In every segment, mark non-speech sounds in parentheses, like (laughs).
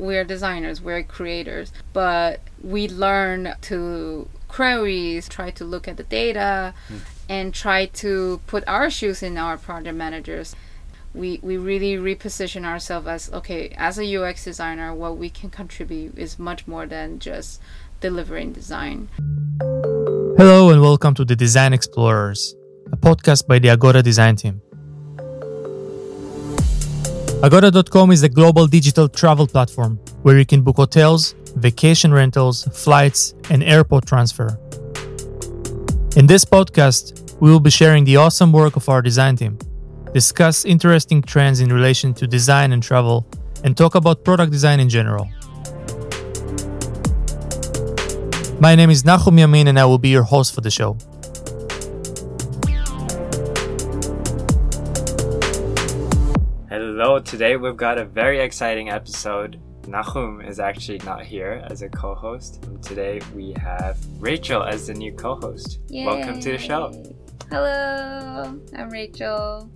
we're designers, we're creators, but we learn to queries, try to look at the data, mm. and try to put our shoes in our project managers. We, we really reposition ourselves as okay, as a UX designer, what we can contribute is much more than just delivering design. Hello, and welcome to the Design Explorers, a podcast by the Agoda design team. Agoda.com is a global digital travel platform where you can book hotels, vacation rentals, flights, and airport transfer. In this podcast, we will be sharing the awesome work of our design team, discuss interesting trends in relation to design and travel, and talk about product design in general. My name is Nachum Yamin, and I will be your host for the show. Hello, today we've got a very exciting episode. Nahum is actually not here as a co host. Today we have Rachel as the new co host. Welcome to the show. Hello, I'm Rachel.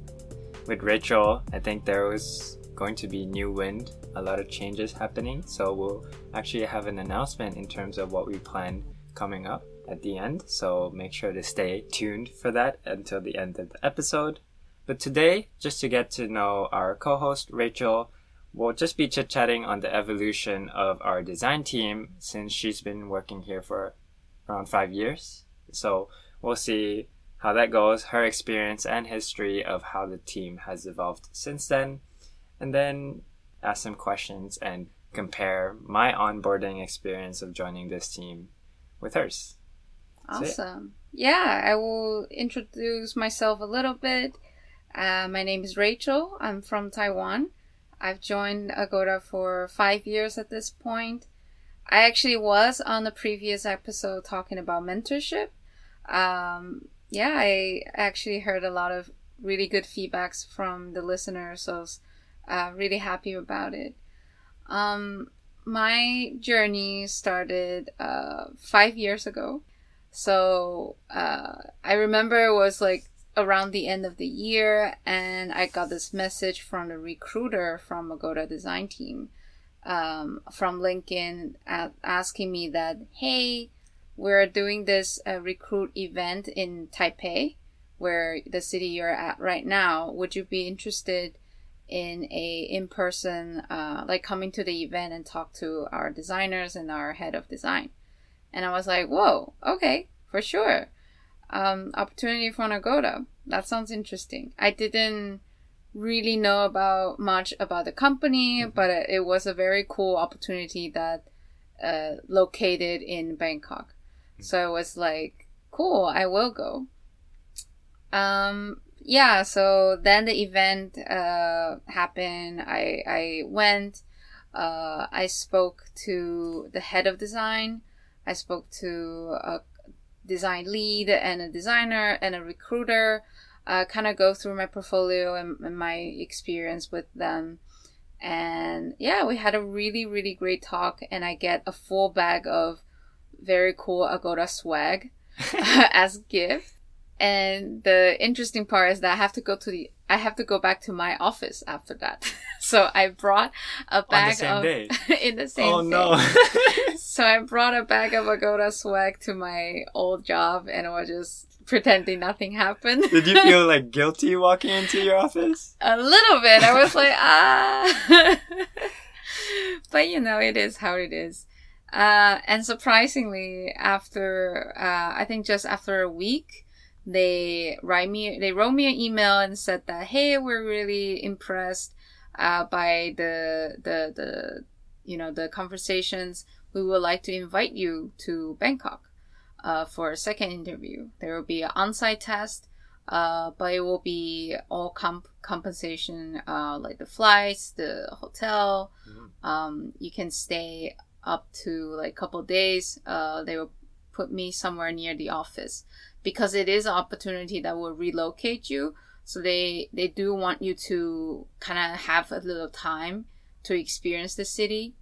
With Rachel, I think there was going to be new wind, a lot of changes happening. So we'll actually have an announcement in terms of what we plan coming up at the end. So make sure to stay tuned for that until the end of the episode. But today, just to get to know our co host, Rachel, we'll just be chit chatting on the evolution of our design team since she's been working here for around five years. So we'll see how that goes, her experience and history of how the team has evolved since then, and then ask some questions and compare my onboarding experience of joining this team with hers. Awesome. Yeah, I will introduce myself a little bit. Uh, my name is Rachel. I'm from Taiwan. I've joined Agoda for five years at this point. I actually was on the previous episode talking about mentorship. Um, yeah, I actually heard a lot of really good feedbacks from the listeners, so I was uh, really happy about it. Um, my journey started uh, five years ago. So uh, I remember it was like around the end of the year and I got this message from the recruiter from Agoda design team um, from LinkedIn asking me that, hey, we're doing this uh, recruit event in Taipei, where the city you're at right now. Would you be interested in a in-person, uh, like coming to the event and talk to our designers and our head of design? And I was like, whoa, okay, for sure um, opportunity for Agoda. That sounds interesting. I didn't really know about much about the company, mm-hmm. but it, was a very cool opportunity that uh, located in Bangkok. Mm-hmm. So it was like, cool, I will go. Um, yeah, so then the event uh, happened. I, I went. Uh, I spoke to the head of design. I spoke to a design lead and a designer and a recruiter uh, kind of go through my portfolio and, and, my experience with them. And yeah we had a really really great talk and i get a full bag of very cool agoda swag (laughs) (laughs) as gift. And the interesting part is that i have to go to the i have to go back to my office after that. (laughs) So i brought a bag of in the same oh no So I brought a bag of Agoda swag to my old job and I was just pretending nothing happened. Did you feel like (laughs) guilty walking into your office? A little bit. I was like, ah. (laughs) but you know, it is how it is. Uh, and surprisingly, after, uh, I think just after a week, they write me, they wrote me an email and said that, hey, we're really impressed, uh, by the, the, the, you know, the conversations we would like to invite you to Bangkok uh, for a second interview. There will be an on-site test, uh, but it will be all comp- compensation, uh, like the flights, the hotel. Mm-hmm. Um, you can stay up to like a couple days. Uh, they will put me somewhere near the office because it is an opportunity that will relocate you. So they they do want you to kind of have a little time to experience the city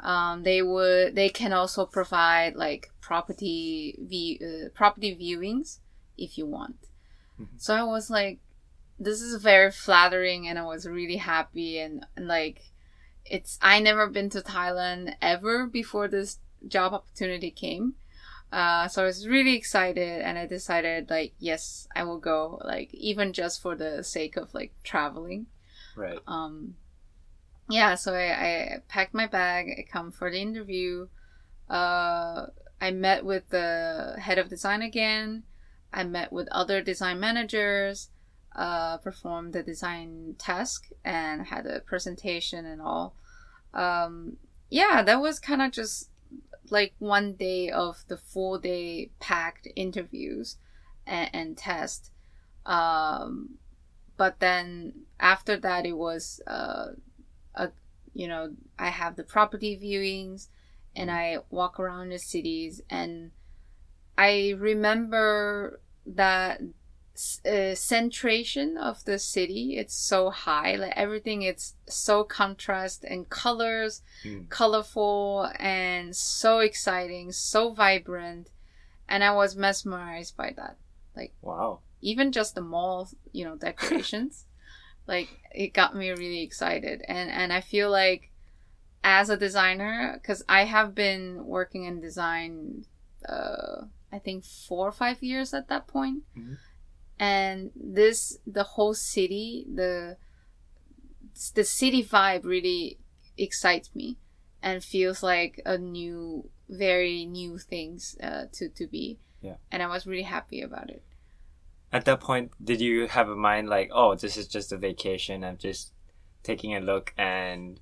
um, they would they can also provide like property view uh, property viewings if you want. Mm-hmm. So I was like, this is very flattering, and I was really happy and, and like it's I never been to Thailand ever before this job opportunity came. Uh, so I was really excited and I decided like, yes, I will go like even just for the sake of like traveling. Right. Um, yeah, so I, I packed my bag, I come for the interview. Uh, I met with the head of design again. I met with other design managers, uh, performed the design task and had a presentation and all. Um, yeah, that was kind of just like one day of the full day packed interviews and, and test. Um, but then after that, it was uh, you know I have the property viewings, and I walk around the cities, and I remember that uh, centration of the city it's so high like everything it's so contrast and colors Mm. colorful and so exciting so vibrant and i was mesmerized by that like Wow. even just the mall you know decorations (laughs) like it got me really excited and and i feel like as a designer because i have been working in design uh i think four or five years at that point Mhm. and this the whole city the the city vibe really excites me and feels like a new very new things uh, to to be Yeah. and i was really happy about it At that point, did you have a mind like, oh, this is just a vacation. I'm just taking a look. And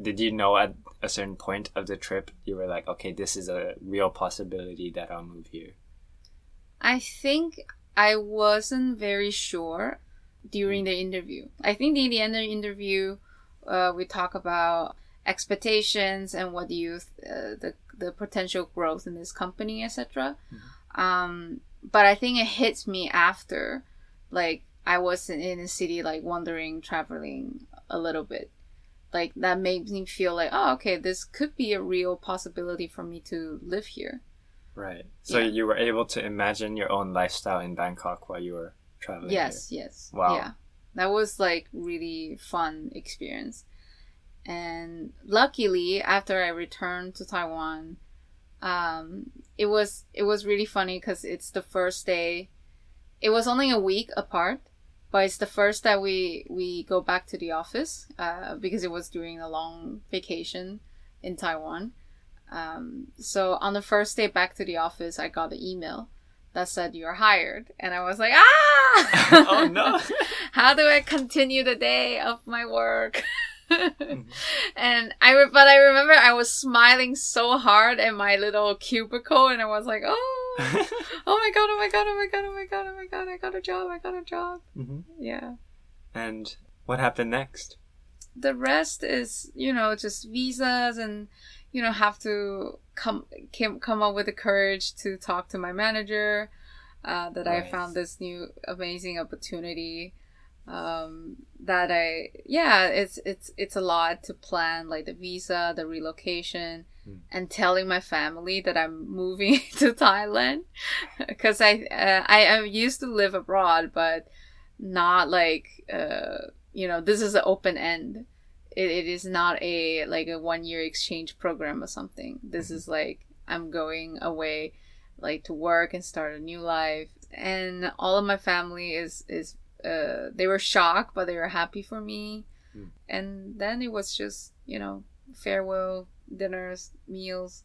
did you know at a certain point of the trip, you were like, okay, this is a real possibility that I'll move here? I think I wasn't very sure during the interview. I think in the end of the interview, uh, we talk about expectations and what you uh, the the potential growth in this company, etc. Um, but I think it hits me after, like I was in, the city, like wandering, traveling a little bit. Like that made me feel like, oh, okay, this could be a real possibility for me to live here. Right. So Yeah. you were able to imagine your own lifestyle in Bangkok while you were traveling. Yes, yes. Wow. Yeah. That was like really fun experience. And luckily after I returned to Taiwan, um it was it was really funny cuz it's the first day it was only a week apart, but it's the first that we we go back to the office uh because it was during a long vacation in Taiwan. Um so on the first day back to the office, I got an email that said you're hired and I was like, "Ah!" (laughs) oh no. (laughs) how do I continue the day of my work? (laughs) (laughs) and I, re- but I remember I was smiling so hard in my little cubicle, and I was like, oh, (laughs) oh my god, oh my god, oh my god, oh my god, oh my god, I got a job, I got a job. Mhm. Yeah. And what happened next? The rest is, you know, just visas and, you know, have to come come, come up with the courage to talk to my manager. Uh, that I found this new amazing opportunity. Um, that I yeah, it's it's it's a lot to plan, like the visa, the relocation, Mm. and telling my family that I'm moving (laughs) to Thailand (laughs) because I, uh, I I used to live abroad, but not like uh you know this is an open end. It, it is not a like a one year exchange program or something. This is like I'm going away like to work and start a new life and all of my family is is uh they were shocked but they were happy for me Mm. and then it was just you know farewell dinners meals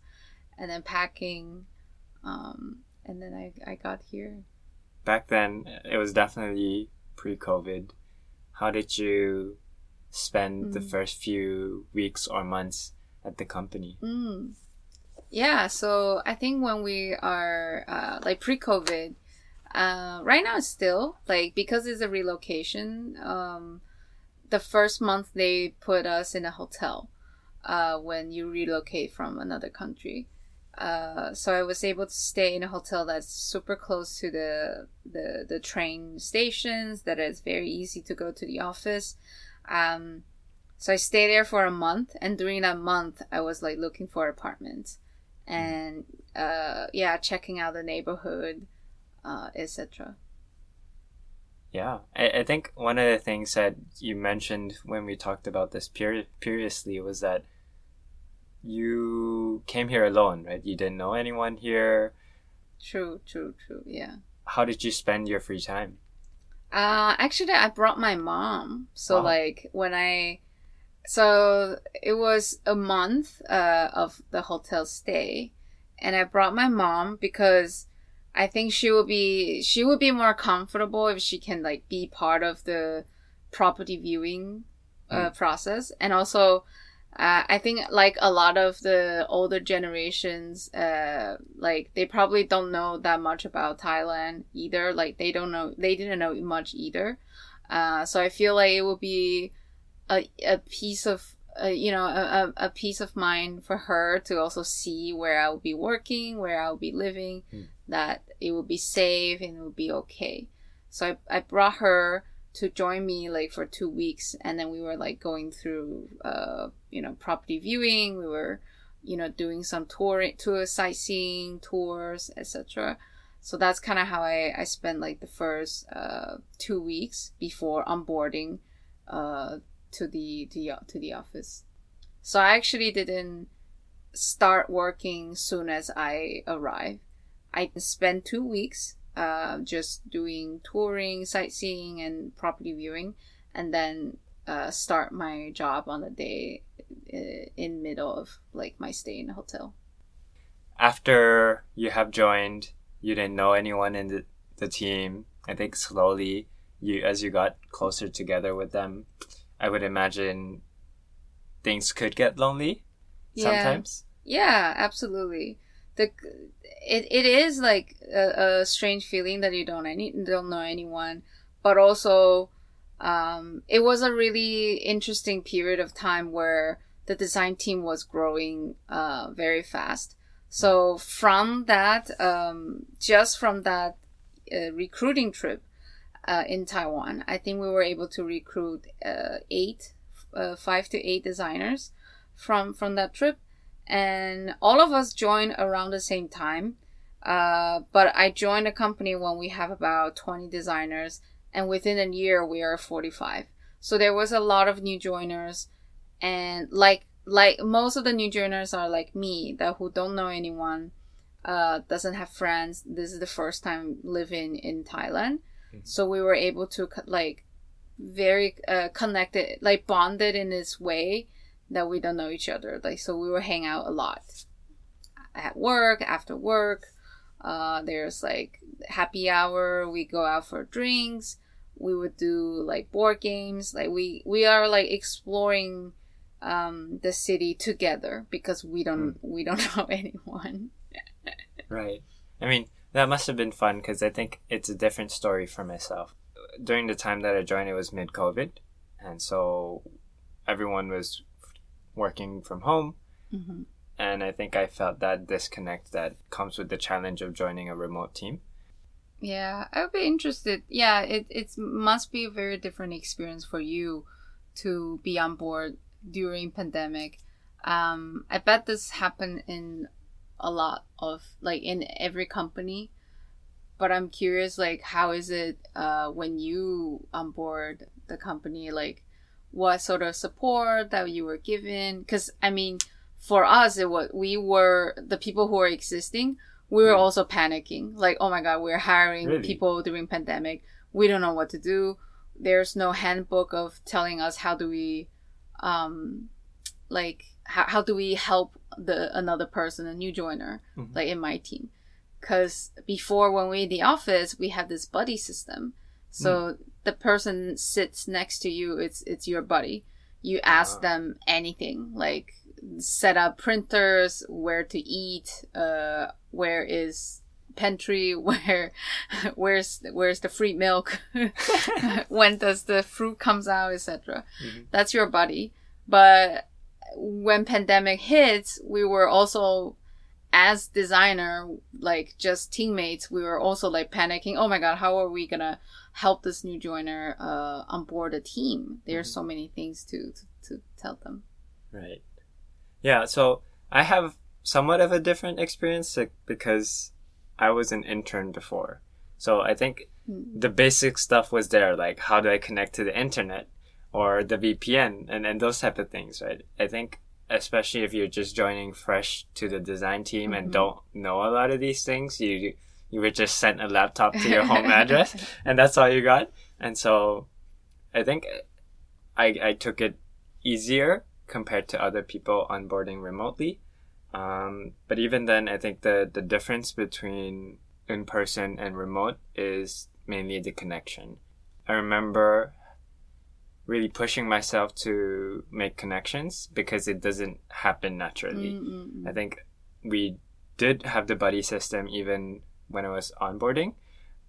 and then packing um and then i i got here Back then, it was definitely pre-COVID. How did you spend the Mm. first few weeks or months at the company? Mm. Yeah, so I think when we are uh, like pre-COVID, uh, right now it's still like because it's a relocation. Um, the first month they put us in a hotel uh, when you relocate from another country. Uh, so I was able to stay in a hotel that's super close to the the the train stations. That is very easy to go to the office. Um, so I stayed there for a month, and during that month, I was like looking for apartments, and uh, yeah, checking out the neighborhood, uh, etc. Yeah, I, I think one of the things that you mentioned when we talked about this peri- previously was that you came here alone, right? You didn't know anyone here. True, true, true. Yeah. How did you spend your free time? Uh, actually, I brought my mom. So Wow. like when I, so it was a month uh, of the hotel stay, and I brought my mom because I think she will be she would be more comfortable if she can like be part of the property viewing uh, process, and also. Uh, I think like a lot of the older generations, uh, like they probably don't know that much about Thailand either. Like they don't know, they didn't know much either. Uh, so I feel like it will be a, a piece of, uh, you know, a, a a peace of mind for her to also see where I will be working, where I will be living, Mm. That it will be safe and it will be okay. So I, I brought her to join me like for two weeks and then we were like going through uh you know property viewing. We were you know doing some tour tour sightseeing tours etc so that's kind of how i i spent like the first uh two weeks before onboarding uh to the to the, to the office. So i actually didn't start working soon as i arrived i spent two weeks uh, just doing touring, sightseeing, and property viewing, and then uh, start my job on the day uh, in middle of like my stay in the hotel. After you have joined, you didn't know anyone in the, the team. I think slowly, you as you got closer together with them, I would imagine things could get lonely Yeah. sometimes. Yeah, absolutely. The it, it is like a, a strange feeling that you don't any don't know anyone, but also um, it was a really interesting period of time where the design team was growing uh, very fast. So from that, um, just from that uh, recruiting trip uh, in Taiwan, I think we were able to recruit uh, eight, uh, five to eight designers from from that trip and all of us joined around the same time. Uh, but I joined a company when we have about 20 designers, and within a year we are 45. So there was a lot of new joiners, and like like most of the new joiners are like me that who don't know anyone, uh, doesn't have friends. This is the first time living in Thailand, so we were able to like very uh, connected, like bonded in this way that we don't know each other. Like so we will hang out a lot at work, after work. Uh, there's like happy hour. We go out for drinks. We would do like board games. Like we we are like exploring um, the city together because we don't we don't (laughs) know anyone. Right. I mean, that must have been fun because I think it's a different story for myself. During the time that I joined, it was mid COVID. And so everyone was working from home. hmm And I think I felt that disconnect that comes with the challenge of joining a remote team. Yeah, I would be interested. Yeah, it it must be a very different experience for you to be on board during pandemic. Um, I bet this happened in a lot of like in every company, but I'm curious like how is it uh, when you on board the company like what sort of support that you were given? Because I mean, for us, it was we were the people who were existing we were Mm. also panicking like oh my god we're hiring Really? people during pandemic we don't know what to do there's no handbook of telling us how do we um like how, how do we help the another person a new joiner Mhm. like in my team because before when we in the office we have this buddy system so the person sits next to you it's it's your buddy you ask Ah. them anything like set up printers where to eat uh where is pantry (laughs) where where's where's the free milk (laughs) when does the fruit comes out etc Mhm. that's your buddy but when pandemic hits we were also as designer like just teammates we were also like panicking oh my god how are we gonna help this new joiner uh on board a team there's so many things to, to to tell them Right. Yeah, so I have somewhat of a different experience because I was an intern before. So I think the basic stuff was there, like how do I connect to the internet or the VPN and, and those type of things, right? I think especially if you're just joining fresh to the design team mm-hmm. and don't know a lot of these things, you you were just sent a laptop to your home (laughs) address and that's all you got. And so I think I I took it easier compared to other people onboarding remotely. Um, but even then, I think the, the difference between in person and remote is mainly the connection. I remember really pushing myself to make connections because it doesn't happen naturally. Mm-mm. I think we did have the buddy system even when I was onboarding,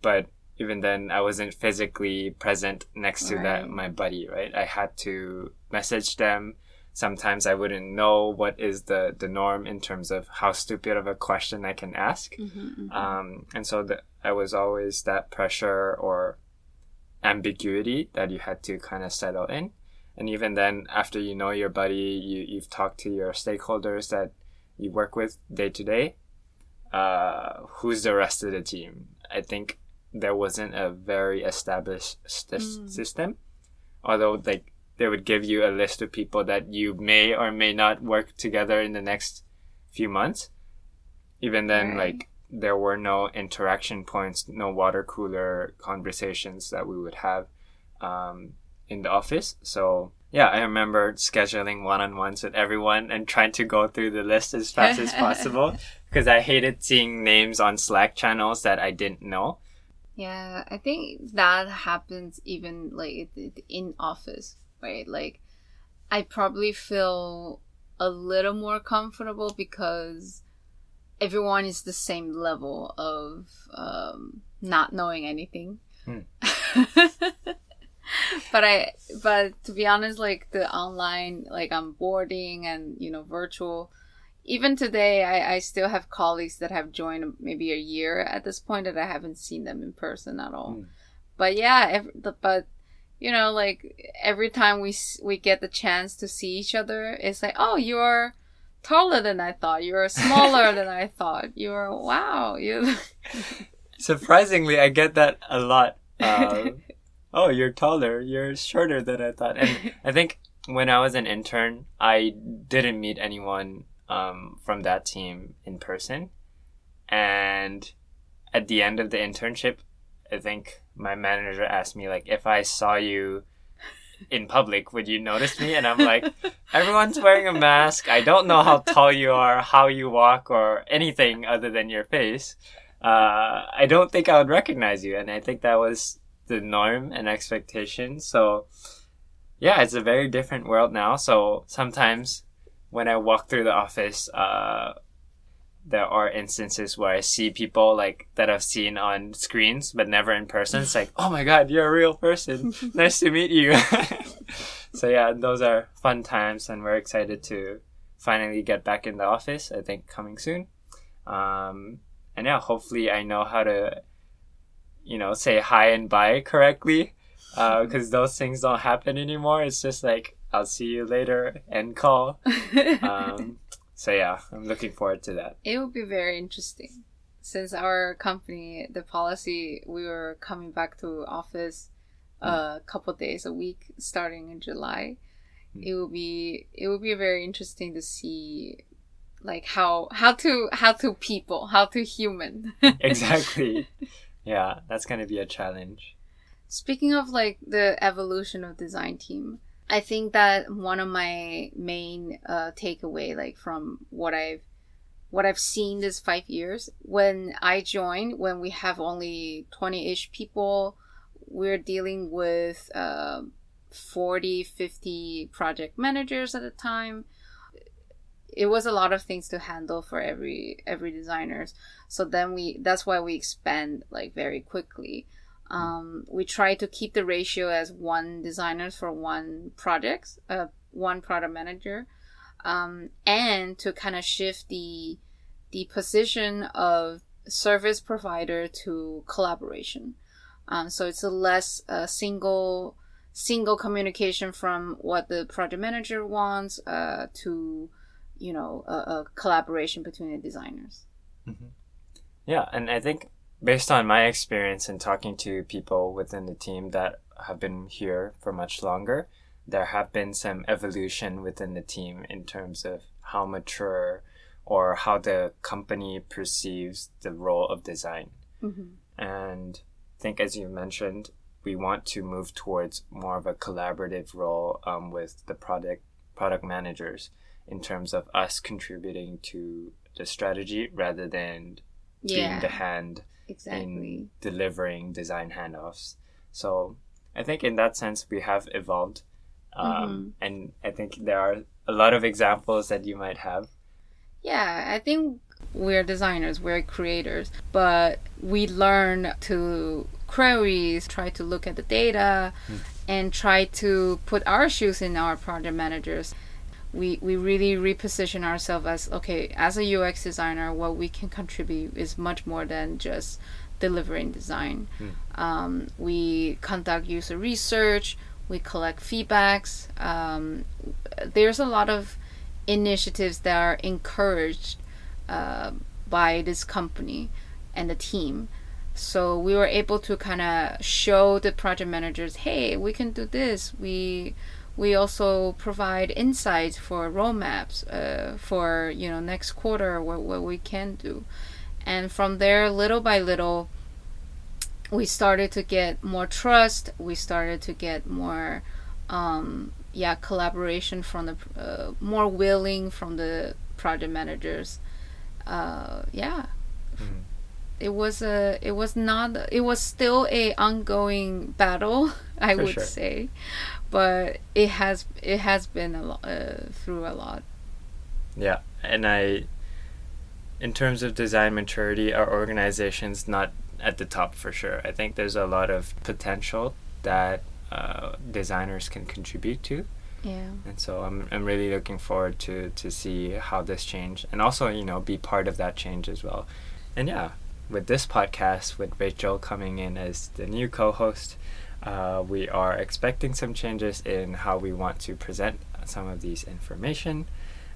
but even then I wasn't physically present next to right. that my buddy, right? I had to message them. Sometimes I wouldn't know what is the, the norm in terms of how stupid of a question I can ask. Mm-hmm, mm-hmm. Um, and so the, I was always that pressure or ambiguity that you had to kind of settle in. And even then, after you know your buddy, you, you've talked to your stakeholders that you work with day to day, uh, who's the rest of the team? I think there wasn't a very established st- mm. system. Although, like, they would give you a list of people that you may or may not work together in the next few months. Even then, right. like, there were no interaction points, no water cooler conversations that we would have um, in the office. So yeah, I remember scheduling one-on-ones with everyone and trying to go through the list as fast as possible (laughs) because I hated seeing names on Slack channels that I didn't know. Yeah, I think that happens even like in office, right? Like I probably feel a little more comfortable because everyone is the same level of um, not knowing anything. Hmm. (laughs) but I, but to be honest, like the online, like onboarding and you know virtual, even today, I, I still have colleagues that have joined maybe a year at this point that I haven't seen them in person at all. Hmm. But yeah, every, but you know, like every time we we get the chance to see each other, it's like, oh, you're taller than I thought. You are smaller than I thought. You are wow. You. (laughs) Surprisingly, I get that a lot. Uh, (laughs) oh, you're taller. You're shorter than I thought. And I think when I was an intern, I didn't meet anyone um, from that team in person. And at the end of the internship, I think my manager asked me like if I saw you in public, would you notice me? And I'm like, everyone's wearing a mask. I don't know how tall you are, how you walk, or anything other than your face. Uh, I don't think I would recognize you. And I think that was the norm and expectation. So, yeah, it's a very different world now. So sometimes when I walk through the office, uh, there are instances where I see people like that I've seen on screens but never in person. It's like, oh my god, you're a real person. (laughs) nice to meet you. (laughs) so yeah, those are fun times, and we're excited to finally get back in the office. I think coming soon. Um, and yeah, hopefully I know how to, you know, say hi and bye correctly, because uh, (laughs) those things don't happen anymore. It's just like I'll see you later and call. Um, so yeah, I'm looking forward to that. It will be very interesting. Since our company, the policy, we were coming back to office a couple days a week starting in July. Mm. It will be it will be very interesting to see like how how to how to people how to human (laughs) exactly yeah that's gonna be a challenge speaking of like the evolution of design team I think that one of my main uh, takeaway, like from what I've what I've seen this five years, when I joined, when we have only twenty ish people, we're dealing with uh, 40, 50 project managers at the time. It was a lot of things to handle for every every designers. So then we that's why we expand like very quickly. Um, we try to keep the ratio as one designers for one project, uh, one product manager, um, and to kind of shift the the position of service provider to collaboration. Um, so it's a less uh, single single communication from what the project manager wants uh, to you know a, a, collaboration between the designers. Mm-hmm. Yeah, and I think based on my experience in talking to people within the team that have been here for much longer, there have been some evolution within the team in terms of how mature or how the company perceives the role of design. Mm-hmm. And I think, as you mentioned, we want to move towards more of a collaborative role um, with the product product managers in terms of us contributing to the strategy rather than Yeah. being the hand Exactly. in delivering design handoffs. So I think in that sense we have evolved, um, Mhm. and I think there are a lot of examples that you might have. Yeah, I think we're designers, we're creators, but we learn to queries, try to look at the data, and try to put our shoes in our project managers. We, we really reposition ourselves as okay, as a UX designer, what we can contribute is much more than just delivering design. Um, we conduct user research, we collect feedbacks. Um, there's a lot of initiatives that are encouraged uh, by this company and the team. So we were able to kind of show the project managers, hey, we can do this. We we also provide insights for roadmaps uh, for you know next quarter what what we can do, and from there, little by little, we started to get more trust. We started to get more um, yeah collaboration from the uh, more willing from the project managers uh, yeah Mhm. It was a it was not it was still a ongoing battle i For would sure. say but it has it has been a lot uh, through a lot Yeah, and I, in terms of design maturity, our organization's not at the top for sure. I think there's a lot of potential that uh, designers can contribute to. yeah And so I'm, I'm really looking forward to, to see how this change and also, you know, be part of that change as well. And yeah, with this podcast, with Rachel coming in as the new co host, uh, we are expecting some changes in how we want to present some of these information.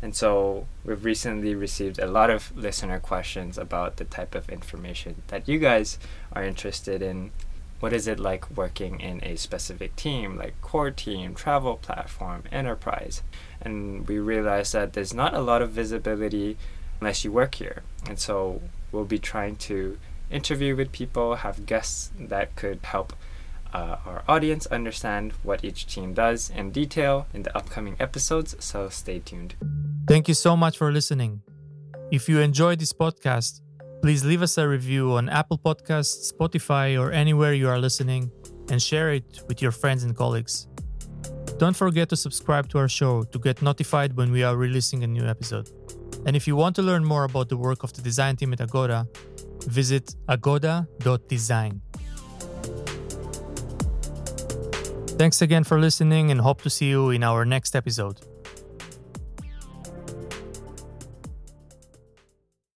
And so we've recently received a lot of listener questions about the type of information that you guys are interested in. What is it like working in a specific team like core team travel platform enterprise? And we realized that there's not a lot of visibility unless you work here. And so we'll be trying to interview with people have guests that could help uh, our audience understand what each team does in detail in the upcoming episodes so stay tuned Thank you so much for listening. If you enjoyed this podcast, please leave us a review on Apple Podcasts, Spotify, or anywhere you are listening and share it with your friends and colleagues. Don't forget to subscribe to our show to get notified when we are releasing a new episode. And if you want to learn more about the work of the design team at Agoda, visit agoda.design. Thanks again for listening and hope to see you in our next episode.